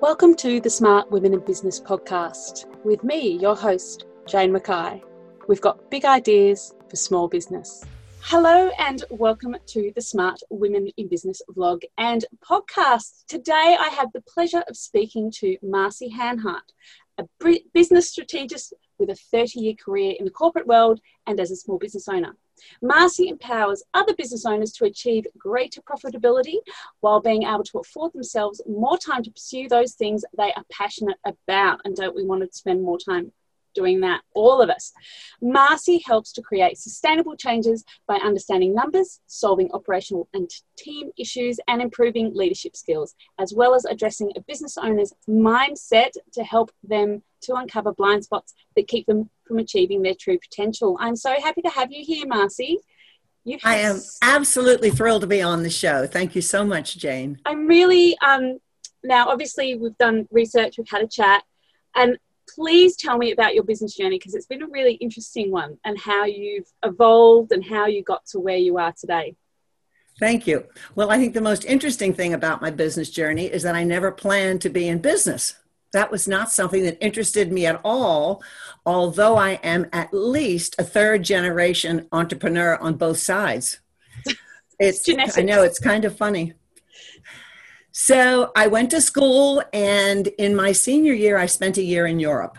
Welcome to the Smart Women in Business podcast with me, your host, Jane Mackay. We've got big ideas for small business. Hello and welcome to the Smart Women in Business vlog and podcast. Today I have the pleasure of speaking to Marcie Hanhart, a business strategist with a 30 year career in the corporate world and as a small business owner. Marcie empowers other business owners to achieve greater profitability while being able to afford themselves more time to pursue those things they are passionate about. And don't we want to spend more time doing that, all of us. Marcie helps to create sustainable changes by understanding numbers, solving operational and team issues, and improving leadership skills, as well as addressing a business owner's mindset to help them to uncover blind spots that keep them from achieving their true potential. I'm so happy to have you here, Marcie. You I am absolutely thrilled to be on the show. Thank you so much, Jane. I'm really um, now. Obviously, we've done research, we've had a chat, and please tell me about your business journey because it's been a really interesting one and how you've evolved and how you got to where you are today. Thank you. Well, I think the most interesting thing about my business journey is that I never planned to be in business that was not something that interested me at all, although I am at least a third generation entrepreneur on both sides. It's. I know it's kind of funny. So I went to school, and in my senior year, I spent a year in Europe.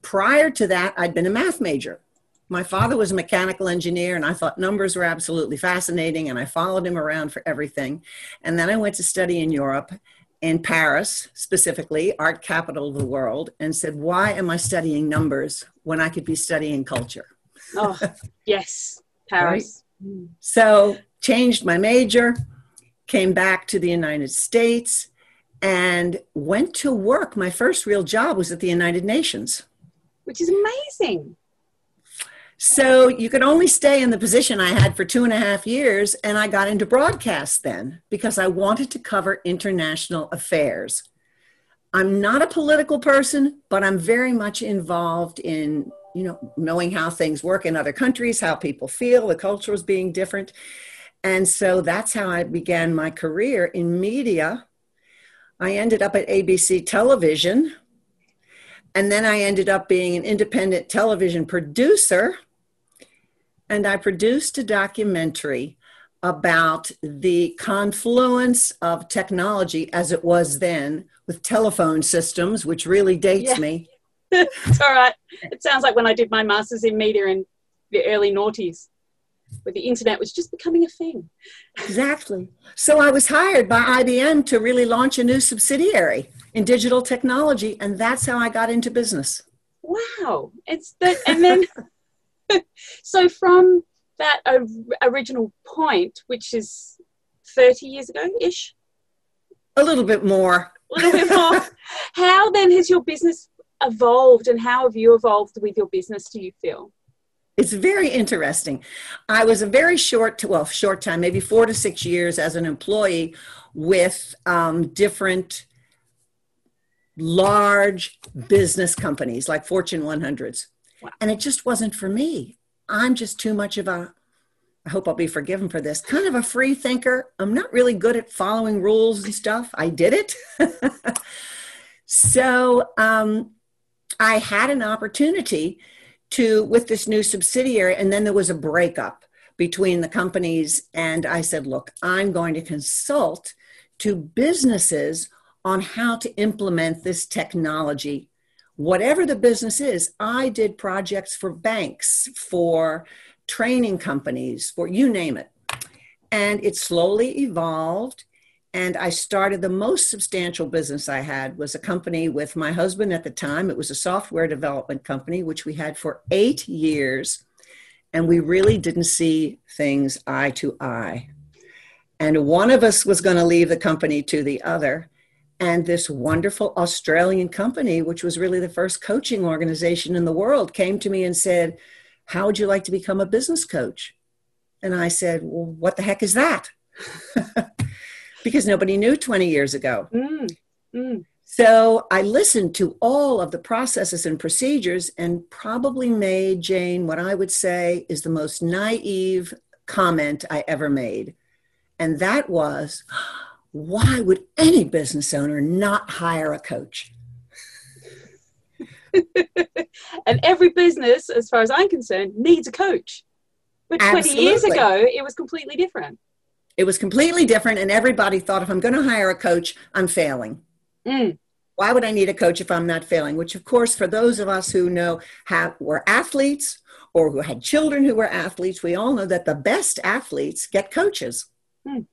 Prior to that, I'd been a math major. My father was a mechanical engineer, and I thought numbers were absolutely fascinating, and I followed him around for everything. And then I went to study in Europe, in Paris, specifically, art capital of the world, and said, Why am I studying numbers when I could be studying culture? Oh, yes, Paris. Right? So, changed my major, came back to the United States, and went to work. My first real job was at the United Nations, which is amazing. So you could only stay in the position I had for two and a half years, and I got into broadcast then because I wanted to cover international affairs. I'm not a political person, but I'm very much involved in, you know, knowing how things work in other countries, how people feel, the culture is being different. And so that's how I began my career in media. I ended up at ABC Television, and then I ended up being an independent television producer and I produced a documentary about the confluence of technology as it was then with telephone systems, which really dates yeah. me. it's all right. It sounds like when I did my master's in media in the early noughties, where the internet was just becoming a thing. Exactly. So I was hired by IBM to really launch a new subsidiary in digital technology, and that's how I got into business. Wow. It's the, and then so from that original point, which is 30 years ago ish? A little bit more. A little bit more. how then has your business evolved and how have you evolved with your business, do you feel? It's very interesting. I was a very short, well, short time, maybe four to six years as an employee with um, different large business companies like Fortune 100s. Wow. And it just wasn't for me. I'm just too much of a, I hope I'll be forgiven for this, kind of a free thinker. I'm not really good at following rules and stuff. I did it. so um, I had an opportunity to, with this new subsidiary, and then there was a breakup between the companies. And I said, look, I'm going to consult to businesses on how to implement this technology whatever the business is, I did projects for banks, for training companies, for you name it. And it slowly evolved. And I started the most substantial business I had was a company with my husband at the time. It was a software development company, which we had for eight years. And we really didn't see things eye to eye. And one of us was going to leave the company to the other and this wonderful Australian company, which was really the first coaching organization in the world, came to me and said, How would you like to become a business coach? And I said, Well, what the heck is that? because nobody knew 20 years ago. Mm, mm. So I listened to all of the processes and procedures and probably made Jane what I would say is the most naive comment I ever made. And that was, why would any business owner not hire a coach? and every business, as far as I'm concerned, needs a coach. But 20 Absolutely. years ago, it was completely different. It was completely different, and everybody thought if I'm going to hire a coach, I'm failing. Mm. Why would I need a coach if I'm not failing? Which, of course, for those of us who know have were athletes or who had children who were athletes, we all know that the best athletes get coaches. Mm.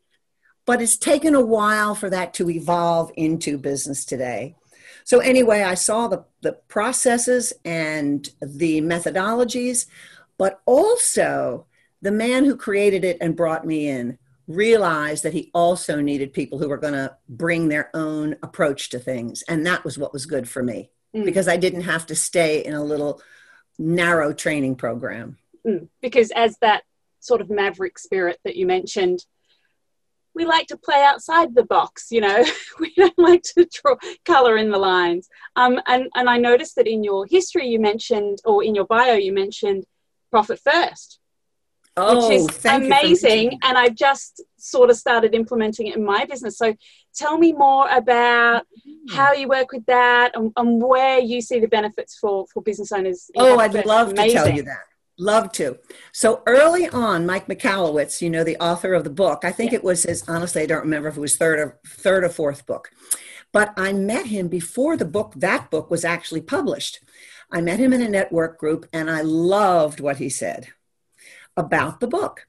But it's taken a while for that to evolve into business today. So anyway, I saw the, the processes and the methodologies, but also the man who created it and brought me in realized that he also needed people who were going to bring their own approach to things. And that was what was good for me Mm. because I didn't have to stay in a little narrow training program. Mm. Because as that sort of maverick spirit that you mentioned, we like to play outside the box, you know. we don't like to draw color in the lines. Um, and, and I noticed that in your history you mentioned, or in your bio you mentioned profit first. Oh, which is oh, thank you for amazing. And I've just sort of started implementing it in my business. So tell me more about that. how you work with that and, and where you see the benefits for, for business owners. Oh, I'd love to tell you that. Love to. So early on, Mike Michalowicz, you know, the author of the book, I think Yeah. it was his, honestly, I don't remember if it was third or third or fourth book, but I met him before the book, that book was actually published. I met him in a network group and I loved what he said about the book.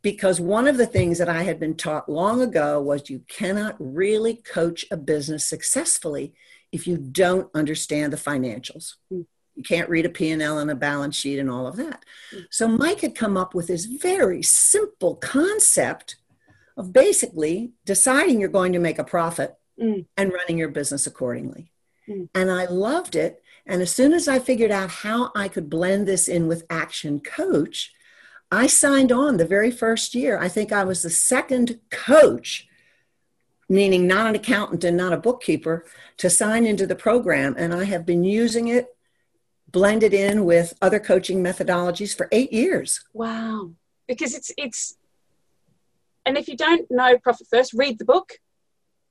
Because one of the things that I had been taught long ago was you cannot really coach a business successfully if you don't understand the financials. Mm. You can't read a P&L and a balance sheet and all of that. Mm. So Mike had come up with this very simple concept of basically deciding you're going to make a profit Mm. and running your business accordingly. Mm. And I loved it. And as soon as I figured out how I could blend this in with Action Coach, I signed on the very first year. I think I was the second coach, meaning not an accountant and not a bookkeeper, to sign into the program. And I have been using it blended in with other coaching methodologies for eight years. Wow. Because it's, it's, and if you don't know Profit First, read the book.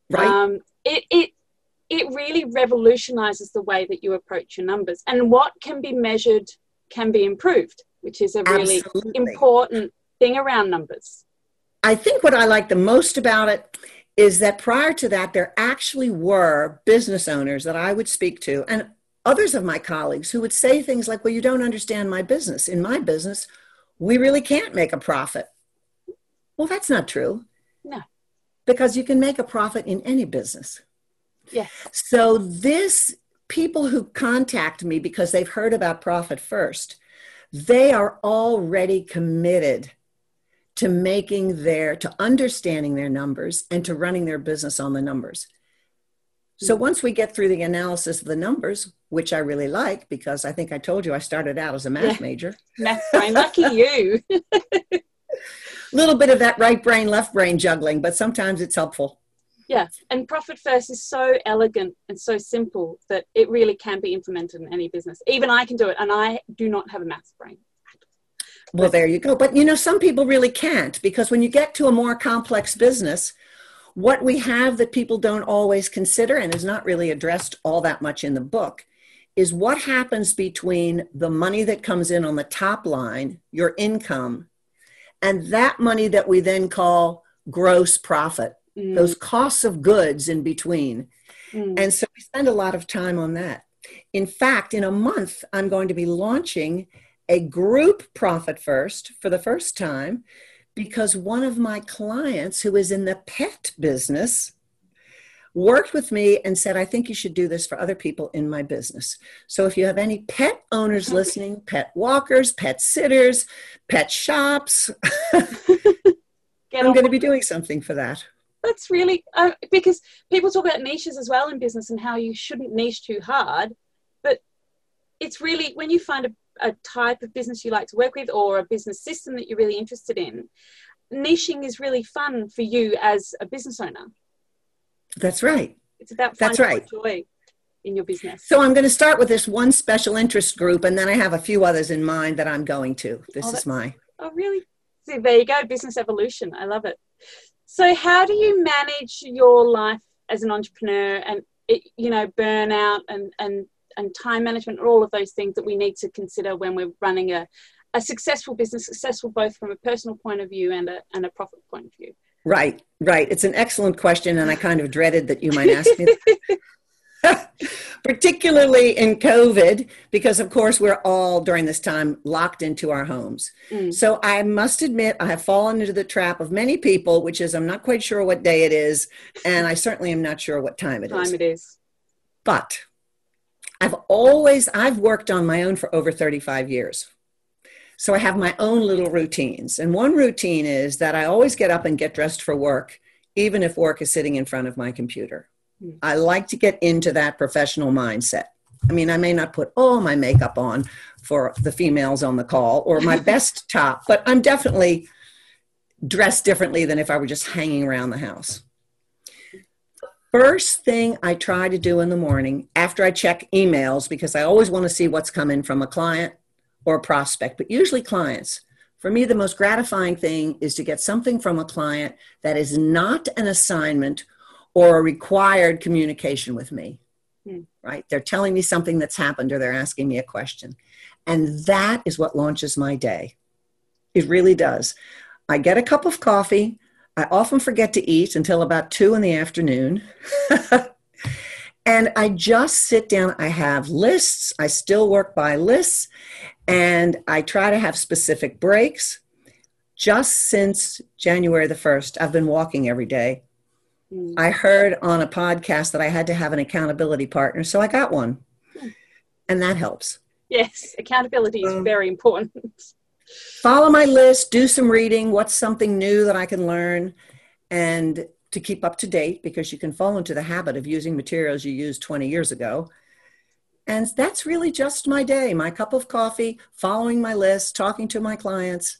Right? Um, it, it, it really revolutionizes the way that you approach your numbers and what can be measured can be improved, which is a really Absolutely. important thing around numbers. I think what I like the most about it is that prior to that, there actually were business owners that I would speak to and others of my colleagues who would say things like, Well, you don't understand my business. In my business, we really can't make a profit. Well, that's not true. No. Because you can make a profit in any business. Yeah. So, this people who contact me because they've heard about Profit First, they are already committed to making their to understanding their numbers and to running their business on the numbers so hmm. once we get through the analysis of the numbers which i really like because i think i told you i started out as a math Yeah. major Math brain, lucky you. a little bit of that right brain left brain juggling but sometimes it's helpful Yeah, and Profit First is so elegant and so simple that it really can be implemented in any business. Even I can do it, and I do not have a maths brain. well there you go but you know some people really can't because when you get to a more complex business what we have that people don't always consider and is not really addressed all that much in the book is what happens between the money that comes in on the top line, your income, and that money that we then call gross profit, Mm, those costs of goods in between. mm. And so we spend a lot of time on that. In fact, in a month, I'm going to be launching a group profit first for the first time because one of my clients who is in the pet business worked with me and said, I think you should do this for other people in my business. So if you have any pet owners listening, pet walkers, pet sitters, pet shops, I'm going to be doing something for that. That's really uh, because people talk about niches as well in business and how you shouldn't niche too hard but it's really when you find a, a type of business you like to work with or a business system that you're really interested in niching is really fun for you as a business owner That's right. it's about That's finding right. joy in your business So I'm going to start with this one special interest group, and then I have a few others in mind that I'm going to. This Oh, is my. oh really See, there you go business evolution i love it So, how do you manage your life as an entrepreneur and, it, you know, burnout and, and, and time management, all of those things that we need to consider when we're running a, a successful business, successful both from a personal point of view and a, and a profit point of view? Right, right. It's an excellent question, and I kind of dreaded that you might ask me. particularly in COVID, because of course we're all during this time locked into our homes. Mm. So I must admit, I have fallen into the trap of many people, which is I'm not quite sure what day it is, and I certainly am not sure what time it time is. Time it is. But I've always I've worked on my own for over 35 years. So I have my own little routines. And one routine is that I always get up and get dressed for work, even if work is sitting in front of my computer. Mm. I like to get into that professional mindset. I mean, I may not put all my makeup on for the females on the call or my best top, but I'm definitely dressed differently than if I were just hanging around the house. First thing I try to do in the morning after I check emails, because I always want to see what's coming from a client or a prospect, but usually clients. For me, the most gratifying thing is to get something from a client that is not an assignment or a required communication with me, hmm. right? They're telling me something that's happened or they're asking me a question. And that is what launches my day. It really does. I get a cup of coffee. I often forget to eat until about two in the afternoon. and I just sit down. I have lists. I still work by lists. And I try to have specific breaks. Just since January the 1st, I've been walking every day Mm. I heard on a podcast that I had to have an accountability partner, so I got one. Mm. And that helps. Yes, accountability is um, very important. follow my list, do some reading, what's something new that I can learn, and to keep up to date because you can fall into the habit of using materials you used 20 years ago. And that's really just my day my cup of coffee, following my list, talking to my clients,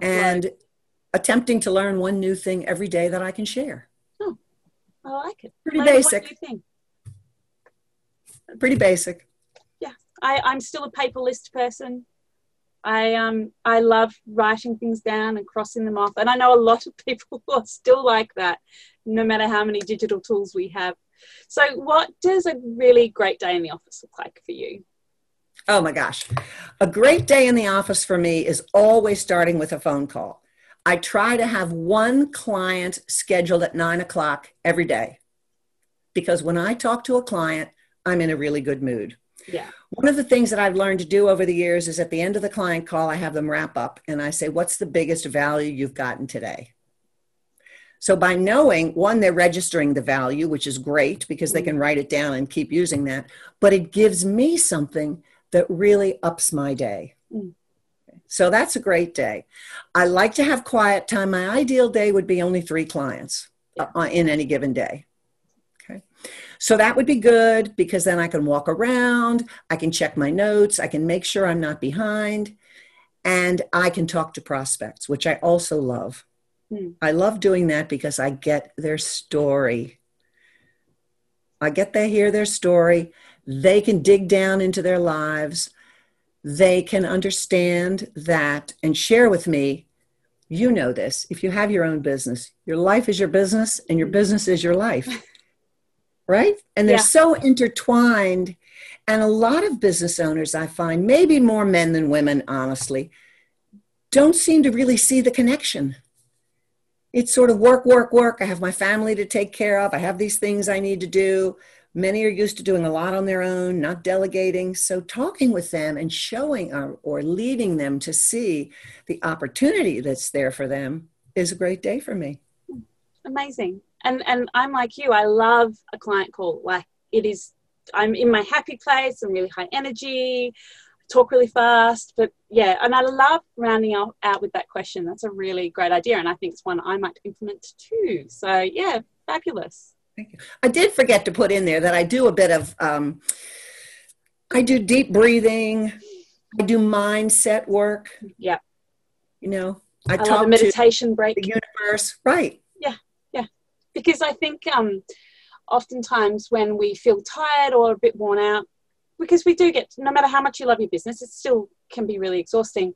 and attempting to learn one new thing every day that I can share. I like it. Pretty basic. Pretty basic. Yeah, I, I'm still a paper list person. I um I love writing things down and crossing them off, and I know a lot of people are still like that, no matter how many digital tools we have. So, what does a really great day in the office look like for you? Oh my gosh, a great day in the office for me is always starting with a phone call. I try to have one client scheduled at nine o'clock every day because when I talk to a client, I'm in a really good mood. Yeah. One of the things that I've learned to do over the years is at the end of the client call, I have them wrap up and I say, What's the biggest value you've gotten today? So by knowing, one, they're registering the value, which is great because they can write it down and keep using that, but it gives me something that really ups my day. Mm. So that's a great day. I like to have quiet time. My ideal day would be only three clients uh, uh, in any given day. Okay. So that would be good because then I can walk around, I can check my notes, I can make sure I'm not behind, and I can talk to prospects, which I also love. Hmm. I love doing that because I get their story. I get to hear their story. They can dig down into their lives they can understand that and share with me you know this if you have your own business your life is your business and your business is your life right? And they're yeah. so intertwined. And a lot of business owners i find maybe more men than women honestly don't seem to really see the connection. It's sort of work work work. I have my family to take care of. I have these things i need to do Many are used to doing a lot on their own, not delegating. So, talking with them and showing or, or leading them to see the opportunity that's there for them is a great day for me. Amazing. And and I'm like you. I love a client call. Like it is. I'm in my happy place. I'm really high energy. Talk really fast, but yeah, and I love rounding out, out with that question. That's a really great idea, and I think it's one I might implement too. So yeah, fabulous. Thank you. I did forget to put in there that I do a bit of, um, I do deep breathing. I do mindset work. Yeah. You know, I, I talk a meditation break. The universe, right? Yeah, yeah. Because I think um, oftentimes when we feel tired or a bit worn out, because we do get, no matter how much you love your business, it still can be really exhausting.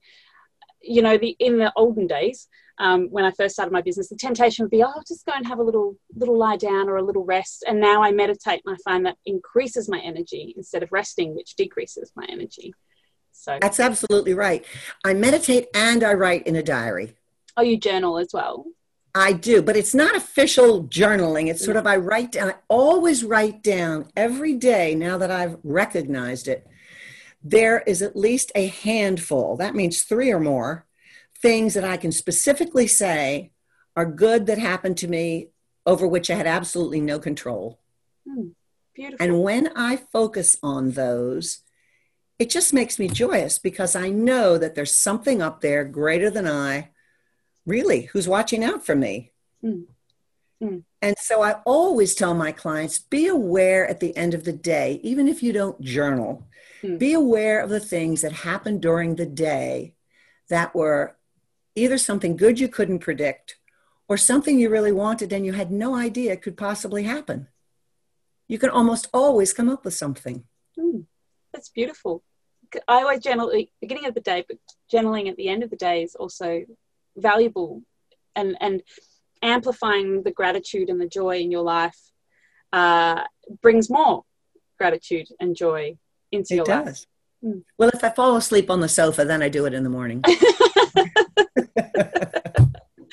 you know, the in the olden days, um, when I first started my business, the temptation would be, oh, I'll just go and have a little little lie down or a little rest. And now I meditate, and I find that increases my energy instead of resting, which decreases my energy. So that's absolutely right. I meditate and I write in a diary. Oh, you journal as well. I do, but it's not official journaling. It's sort of I write down. I always write down every day. Now that I've recognized it, there is at least a handful. That means three or more things that I can specifically say are good that happened to me over which I had absolutely no control. Mm, beautiful. And when I focus on those, it just makes me joyous because I know that there's something up there greater than I, really, who's watching out for me. Mm. Mm. And so I always tell my clients be aware at the end of the day, even if you don't journal, mm. be aware of the things that happened during the day that were either something good you couldn't predict or something you really wanted and you had no idea could possibly happen. You can almost always come up with something. Mm, that's beautiful. I always journal beginning of the day, but journaling at the end of the day is also valuable and, and amplifying the gratitude and the joy in your life uh, brings more gratitude and joy into it your does. life. Mm. Well, if I fall asleep on the sofa, then I do it in the morning.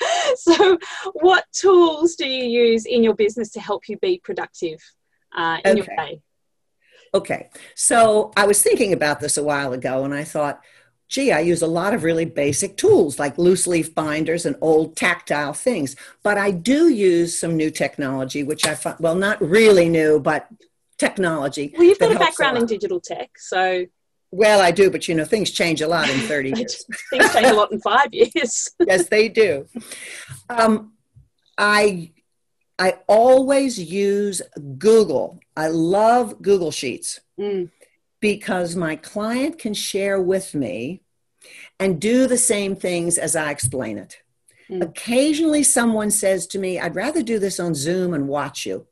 so, what tools do you use in your business to help you be productive uh, in okay. your day? Okay, so I was thinking about this a while ago and I thought, gee, I use a lot of really basic tools like loose leaf binders and old tactile things. But I do use some new technology, which I find, well, not really new, but technology. Well, you've got a background a in digital tech, so well, I do, but you know, things change a lot in 30 years. things change a lot in five years. yes, they do. Um, I I always use Google. I love Google Sheets mm. because my client can share with me and do the same things as I explain it. Mm. Occasionally, someone says to me, I'd rather do this on Zoom and watch you.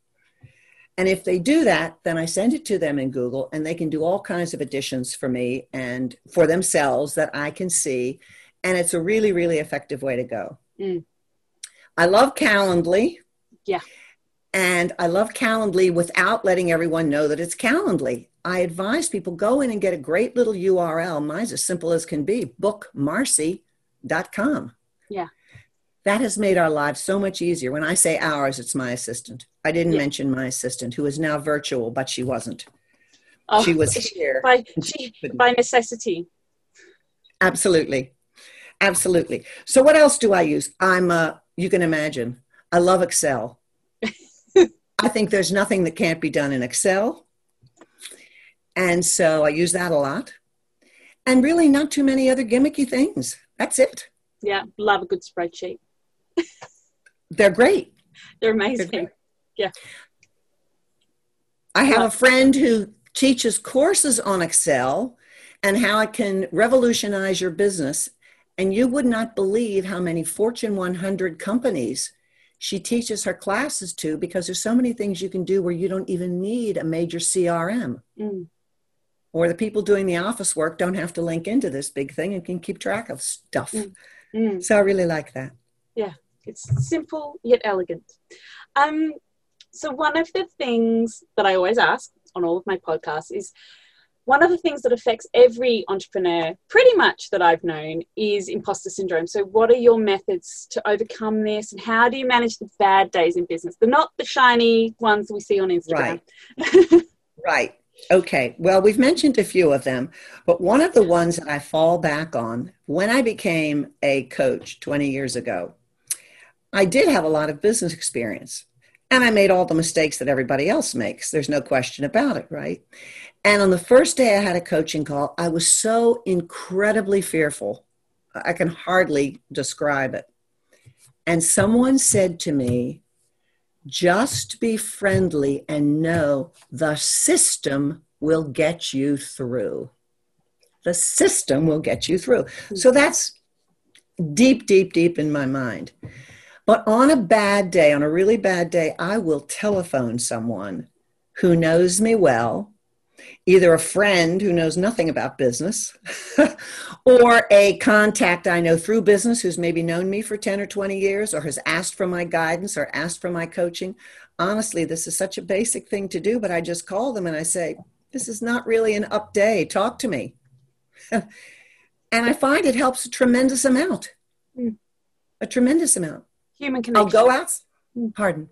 And if they do that, then I send it to them in Google and they can do all kinds of additions for me and for themselves that I can see. And it's a really, really effective way to go. Mm. I love Calendly. Yeah. And I love Calendly without letting everyone know that it's Calendly. I advise people go in and get a great little URL. Mine's as simple as can be bookmarcy.com. Yeah that has made our lives so much easier. When I say ours, it's my assistant. I didn't yeah. mention my assistant, who is now virtual, but she wasn't. Oh, she was here by, she, by necessity. Absolutely, absolutely. So, what else do I use? I'm. Uh, you can imagine. I love Excel. I think there's nothing that can't be done in Excel, and so I use that a lot. And really, not too many other gimmicky things. That's it. Yeah, love a good spreadsheet. They're great. They're amazing. They're yeah. I have a friend who teaches courses on Excel and how it can revolutionize your business. And you would not believe how many Fortune 100 companies she teaches her classes to because there's so many things you can do where you don't even need a major CRM. Mm. Or the people doing the office work don't have to link into this big thing and can keep track of stuff. Mm. Mm. So I really like that. Yeah, it's simple yet elegant. Um, so one of the things that I always ask on all of my podcasts is one of the things that affects every entrepreneur pretty much that I've known is imposter syndrome. So what are your methods to overcome this and how do you manage the bad days in business? They're not the shiny ones we see on Instagram. Right. right. Okay, well, we've mentioned a few of them, but one of the ones that I fall back on when I became a coach 20 years ago, I did have a lot of business experience and I made all the mistakes that everybody else makes. There's no question about it, right? And on the first day I had a coaching call, I was so incredibly fearful. I can hardly describe it. And someone said to me, just be friendly and know the system will get you through. The system will get you through. So that's deep, deep, deep in my mind. But on a bad day, on a really bad day, I will telephone someone who knows me well, either a friend who knows nothing about business or a contact I know through business who's maybe known me for 10 or 20 years or has asked for my guidance or asked for my coaching. Honestly, this is such a basic thing to do, but I just call them and I say, This is not really an up day. Talk to me. and I find it helps a tremendous amount. Mm. A tremendous amount. Human oh, connection. I'll go out. Pardon.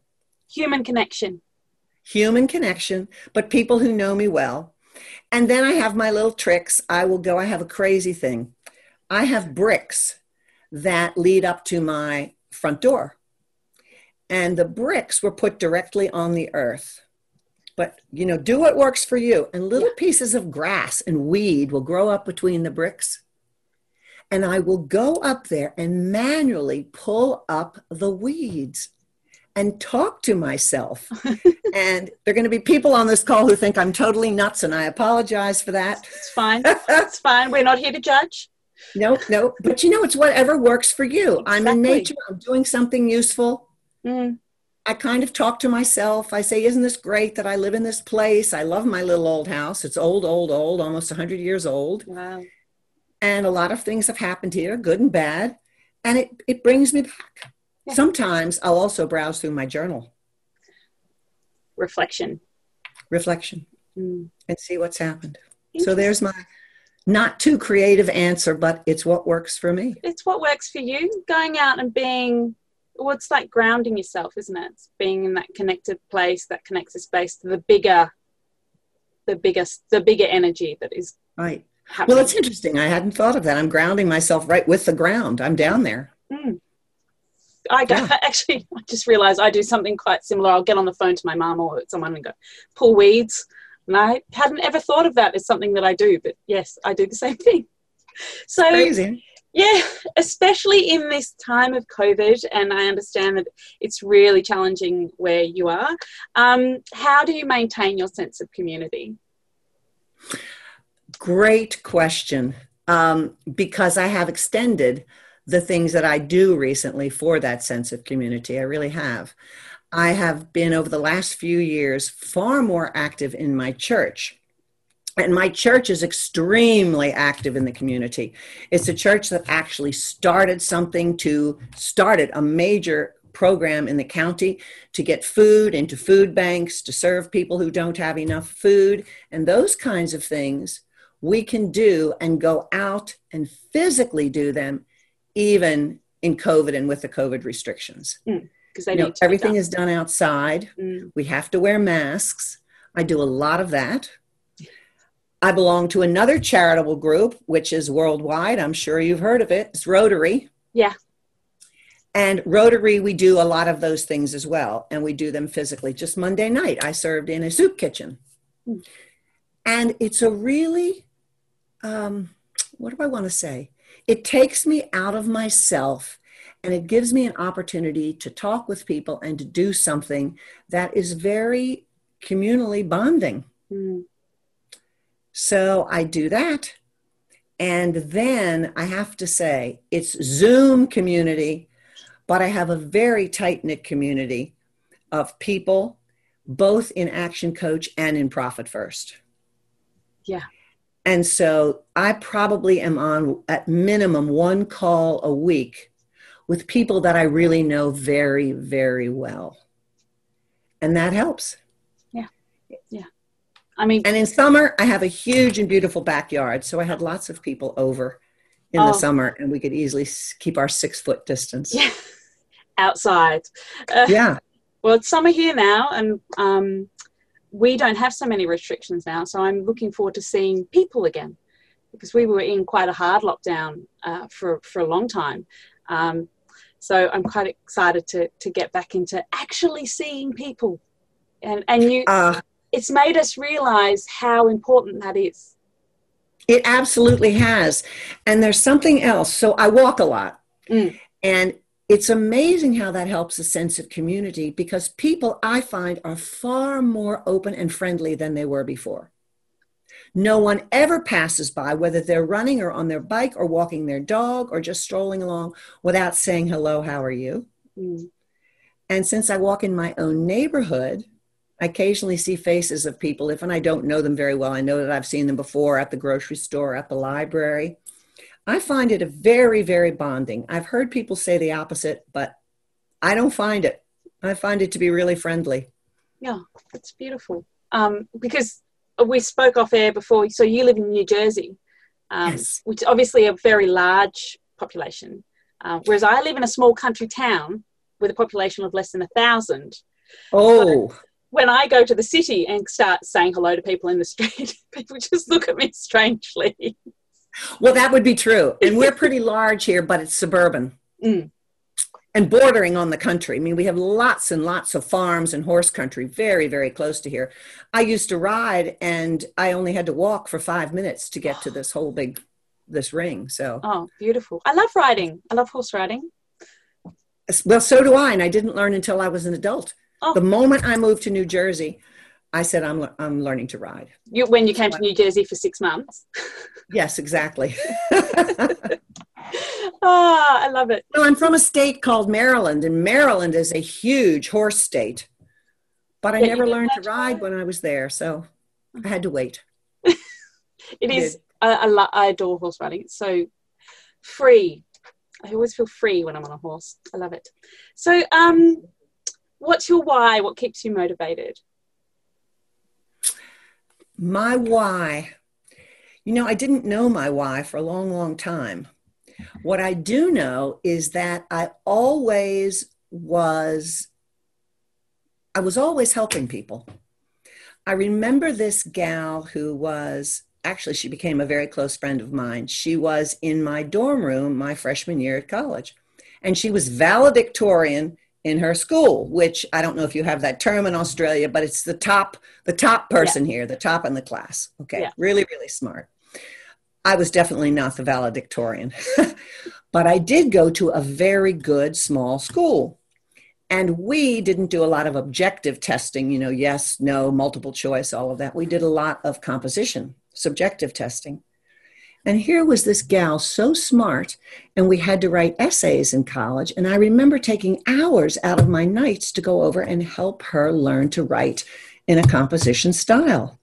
Human connection. Human connection, but people who know me well. And then I have my little tricks. I will go, I have a crazy thing. I have bricks that lead up to my front door. And the bricks were put directly on the earth. But, you know, do what works for you. And little yeah. pieces of grass and weed will grow up between the bricks. And I will go up there and manually pull up the weeds and talk to myself. and there are going to be people on this call who think I'm totally nuts, and I apologize for that. It's fine. it's fine. We're not here to judge. No, no. But you know, it's whatever works for you. Exactly. I'm in nature, I'm doing something useful. Mm. I kind of talk to myself. I say, Isn't this great that I live in this place? I love my little old house. It's old, old, old, almost 100 years old. Wow. And a lot of things have happened here, good and bad. And it, it brings me back. Yeah. Sometimes I'll also browse through my journal. Reflection. Reflection. Mm. And see what's happened. So there's my not too creative answer, but it's what works for me. It's what works for you. Going out and being, well, it's like grounding yourself, isn't it? It's being in that connected place, that connects connected space to the bigger, the biggest, the bigger energy that is right. Happening. Well, it's interesting. I hadn't thought of that. I'm grounding myself right with the ground. I'm down there. Mm. I go, yeah. actually, I just realized I do something quite similar. I'll get on the phone to my mum or someone and go, pull weeds. And I hadn't ever thought of that as something that I do, but yes, I do the same thing. So, Crazy. yeah, especially in this time of COVID, and I understand that it's really challenging where you are. Um, how do you maintain your sense of community? Great question. Um, because I have extended the things that I do recently for that sense of community. I really have. I have been over the last few years far more active in my church. And my church is extremely active in the community. It's a church that actually started something to started a major program in the county to get food into food banks to serve people who don't have enough food and those kinds of things we can do and go out and physically do them even in COVID and with the COVID restrictions. Because mm, you know, everything is done outside. Mm. We have to wear masks. I do a lot of that. I belong to another charitable group, which is worldwide. I'm sure you've heard of it. It's Rotary. Yeah. And Rotary, we do a lot of those things as well. And we do them physically. Just Monday night, I served in a soup kitchen. Mm. And it's a really, um, what do I want to say? it takes me out of myself and it gives me an opportunity to talk with people and to do something that is very communally bonding. Mm. So I do that. And then I have to say, it's Zoom community, but I have a very tight knit community of people, both in Action Coach and in Profit First. Yeah. And so I probably am on at minimum one call a week with people that I really know very, very well. And that helps. Yeah. Yeah. I mean, and in summer, I have a huge and beautiful backyard. So I had lots of people over in oh. the summer and we could easily keep our six foot distance. Yeah. Outside. Uh, yeah. Well, it's summer here now. And um, we don't have so many restrictions now, so I'm looking forward to seeing people again because we were in quite a hard lockdown uh, for for a long time. Um, so I'm quite excited to to get back into actually seeing people, and and you, uh, it's made us realize how important that is. It absolutely has, and there's something else. So I walk a lot, mm. and it's amazing how that helps a sense of community because people I find are far more open and friendly than they were before. No one ever passes by, whether they're running or on their bike or walking their dog or just strolling along, without saying, Hello, how are you? Mm. And since I walk in my own neighborhood, I occasionally see faces of people, if and I don't know them very well, I know that I've seen them before at the grocery store, at the library. I find it a very, very bonding. I've heard people say the opposite, but I don't find it. I find it to be really friendly. Yeah, it's beautiful. Um, because we spoke off air before, so you live in New Jersey, um, yes. which is obviously a very large population. Uh, whereas I live in a small country town with a population of less than a thousand. Oh. So when I go to the city and start saying hello to people in the street, people just look at me strangely. Well, that would be true. And we're pretty large here, but it's suburban. Mm. And bordering on the country. I mean, we have lots and lots of farms and horse country very, very close to here. I used to ride and I only had to walk for five minutes to get to this whole big this ring. So Oh, beautiful. I love riding. I love horse riding. Well, so do I, and I didn't learn until I was an adult. Oh. The moment I moved to New Jersey, I said I'm I'm learning to ride. You when you came to New Jersey for six months. yes, exactly. oh, I love it. Well, I'm from a state called Maryland, and Maryland is a huge horse state. But I yeah, never learned to ride when I was there, so I had to wait. it is. I, I, I adore horse riding. It's so free. I always feel free when I'm on a horse. I love it. So, um, what's your why? What keeps you motivated? My why. You know, I didn't know my why for a long, long time. What I do know is that I always was, I was always helping people. I remember this gal who was actually, she became a very close friend of mine. She was in my dorm room my freshman year at college, and she was valedictorian in her school which i don't know if you have that term in australia but it's the top the top person yeah. here the top in the class. Okay yeah. really really smart. I was definitely not the valedictorian but i did go to a very good small school. And we didn't do a lot of objective testing you know yes no multiple choice all of that. We did a lot of composition subjective testing and here was this gal so smart, and we had to write essays in college. And I remember taking hours out of my nights to go over and help her learn to write in a composition style.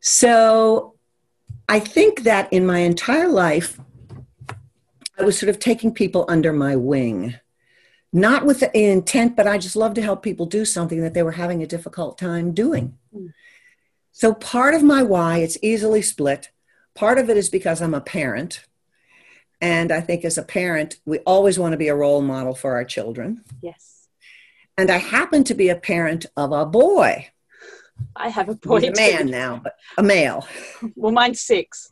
So I think that in my entire life, I was sort of taking people under my wing, not with the intent, but I just love to help people do something that they were having a difficult time doing. Mm. So part of my why, it's easily split Part of it is because I'm a parent. And I think as a parent, we always want to be a role model for our children. Yes. And I happen to be a parent of a boy. I have a boy. He's a man too. now, but a male. Well, mine's six.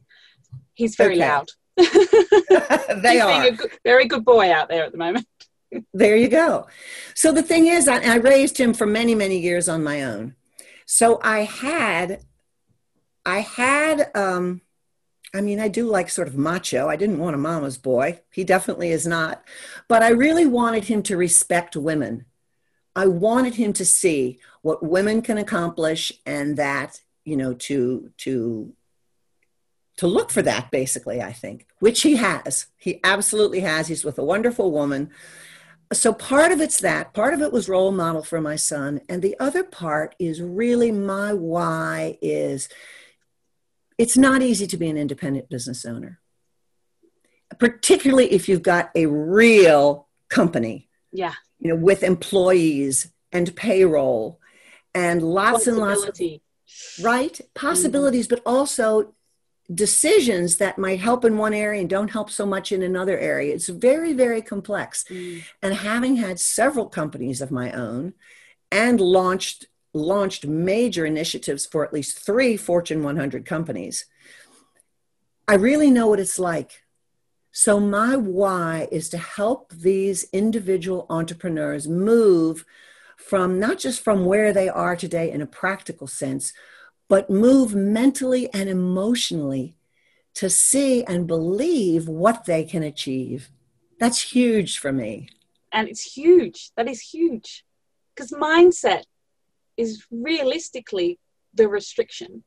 He's very okay. loud. they He's are. a good, very good boy out there at the moment. there you go. So the thing is, I, I raised him for many, many years on my own. So I had, I had, um, I mean, I do like sort of macho. I didn't want a mama's boy. He definitely is not. But I really wanted him to respect women. I wanted him to see what women can accomplish and that, you know, to to to look for that basically, I think, which he has. He absolutely has. He's with a wonderful woman. So part of it's that, part of it was role model for my son, and the other part is really my why is it's not easy to be an independent business owner, particularly if you've got a real company. Yeah. You know, with employees and payroll and lots and lots of right possibilities, mm-hmm. but also decisions that might help in one area and don't help so much in another area. It's very, very complex. Mm. And having had several companies of my own and launched launched major initiatives for at least three Fortune 100 companies. I really know what it's like. So, my why is to help these individual entrepreneurs move from not just from where they are today in a practical sense, but move mentally and emotionally to see and believe what they can achieve. That's huge for me. And it's huge. That is huge. Because mindset is realistically the restriction.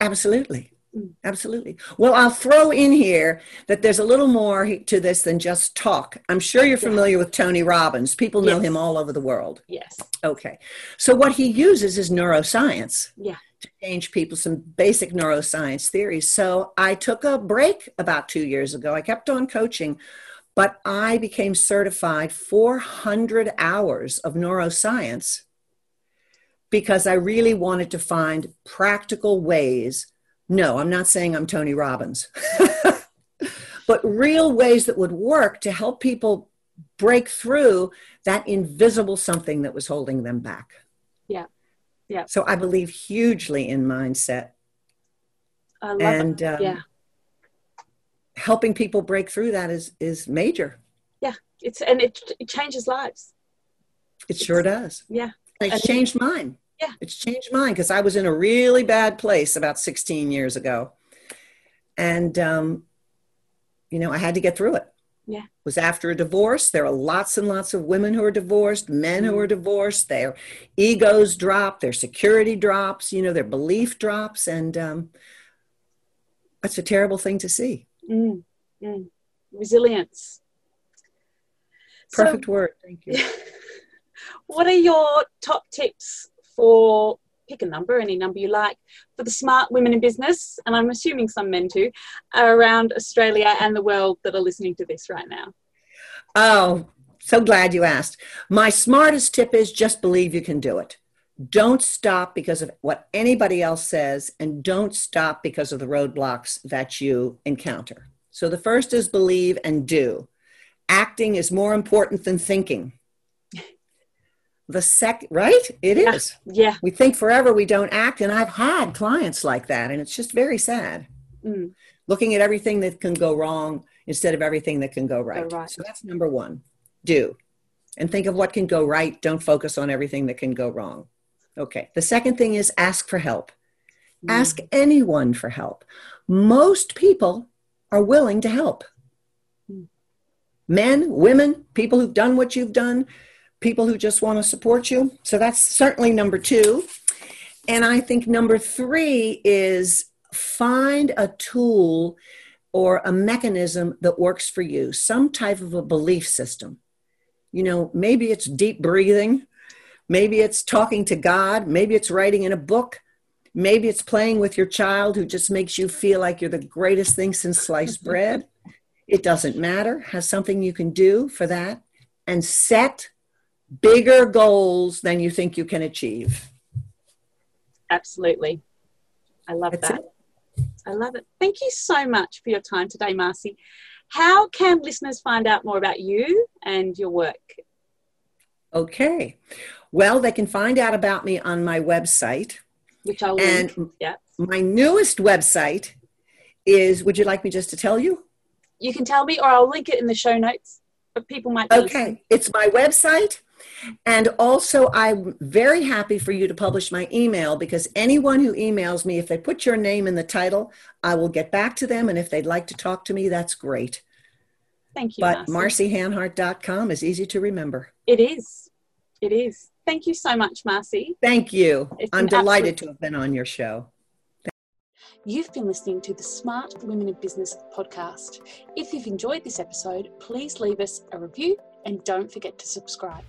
Absolutely. Mm. Absolutely. Well, I'll throw in here that there's a little more to this than just talk. I'm sure you're familiar yeah. with Tony Robbins. People know yes. him all over the world. Yes. Okay. So what he uses is neuroscience. Yeah. To change people some basic neuroscience theories. So I took a break about 2 years ago. I kept on coaching, but I became certified 400 hours of neuroscience because I really wanted to find practical ways no, I'm not saying I'm Tony Robbins, but real ways that would work to help people break through that invisible something that was holding them back. Yeah. Yeah. So I believe hugely in mindset. I love and, it. Um, yeah. Helping people break through that is is major. Yeah, it's and it, it changes lives. It it's, sure does. Yeah, it's and changed mine. Yeah. It's changed mine because I was in a really bad place about 16 years ago. And, um, you know, I had to get through it. Yeah. It was after a divorce. There are lots and lots of women who are divorced, men who are mm-hmm. divorced. Their egos drop, their security drops, you know, their belief drops. And um, that's a terrible thing to see. Mm. Mm. Resilience. Perfect so, word. Thank you. what are your top tips for pick a number, any number you like, for the smart women in business, and I'm assuming some men too, around Australia and the world that are listening to this right now? Oh, so glad you asked. My smartest tip is just believe you can do it. Don't stop because of what anybody else says, and don't stop because of the roadblocks that you encounter. So the first is believe and do. Acting is more important than thinking the second right it yeah. is. yeah. we think forever we don't act and i've had clients like that and it's just very sad mm. looking at everything that can go wrong instead of everything that can go right. go right so that's number one do and think of what can go right don't focus on everything that can go wrong okay the second thing is ask for help mm. ask anyone for help most people are willing to help mm. men women people who've done what you've done people who just want to support you. So that's certainly number two. And I think number three is find a tool or a mechanism that works for you, some type of a belief system. You know, maybe it's deep breathing, maybe it's talking to God, maybe it's writing in a book, maybe it's playing with your child who just makes you feel like you're the greatest thing since sliced bread. It doesn't matter. Has something you can do for that and set bigger goals than you think you can achieve. Absolutely. I love That's that. It. I love it. Thank you so much for your time today, Marcie. How can listeners find out more about you and your work? Okay. Well, they can find out about me on my website. Which I'll and link. Yeah. My newest website is, would you like me just to tell you? You can tell me, or I'll link it in the show notes. But people might. Okay. Listening. It's my website, and also, I'm very happy for you to publish my email because anyone who emails me, if they put your name in the title, I will get back to them. And if they'd like to talk to me, that's great. Thank you. But marciehanhart.com is easy to remember. It is. It is. Thank you so much, Marcie. Thank you. It's I'm delighted absolute... to have been on your show. You've been listening to the Smart Women in Business podcast. If you've enjoyed this episode, please leave us a review and don't forget to subscribe.